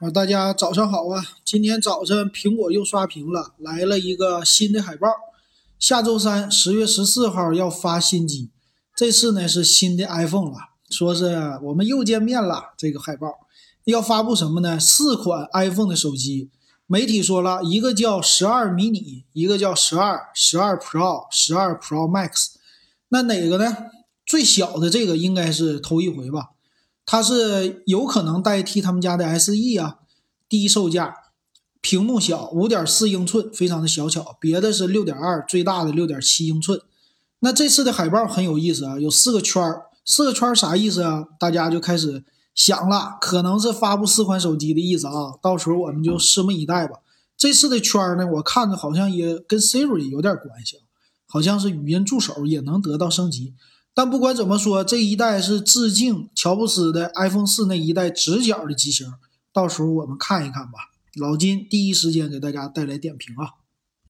啊，大家早上好啊！今天早晨苹果又刷屏了，来了一个新的海报。下周三十月十四号要发新机，这次呢是新的 iPhone 了，说是我们又见面了。这个海报要发布什么呢？四款 iPhone 的手机，媒体说了一个叫十二迷你，一个叫十二、十二 Pro、十二 Pro Max。那哪个呢？最小的这个应该是头一回吧。它是有可能代替他们家的 SE 啊，低售价，屏幕小，五点四英寸，非常的小巧。别的是六点二，最大的六点七英寸。那这次的海报很有意思啊，有四个圈儿，四个圈儿啥意思啊？大家就开始想了，可能是发布四款手机的意思啊。到时候我们就拭目以待吧。这次的圈儿呢，我看着好像也跟 Siri 有点关系，好像是语音助手也能得到升级。但不管怎么说，这一代是致敬乔布斯的 iPhone 四那一代直角的机型，到时候我们看一看吧。老金第一时间给大家带来点评啊。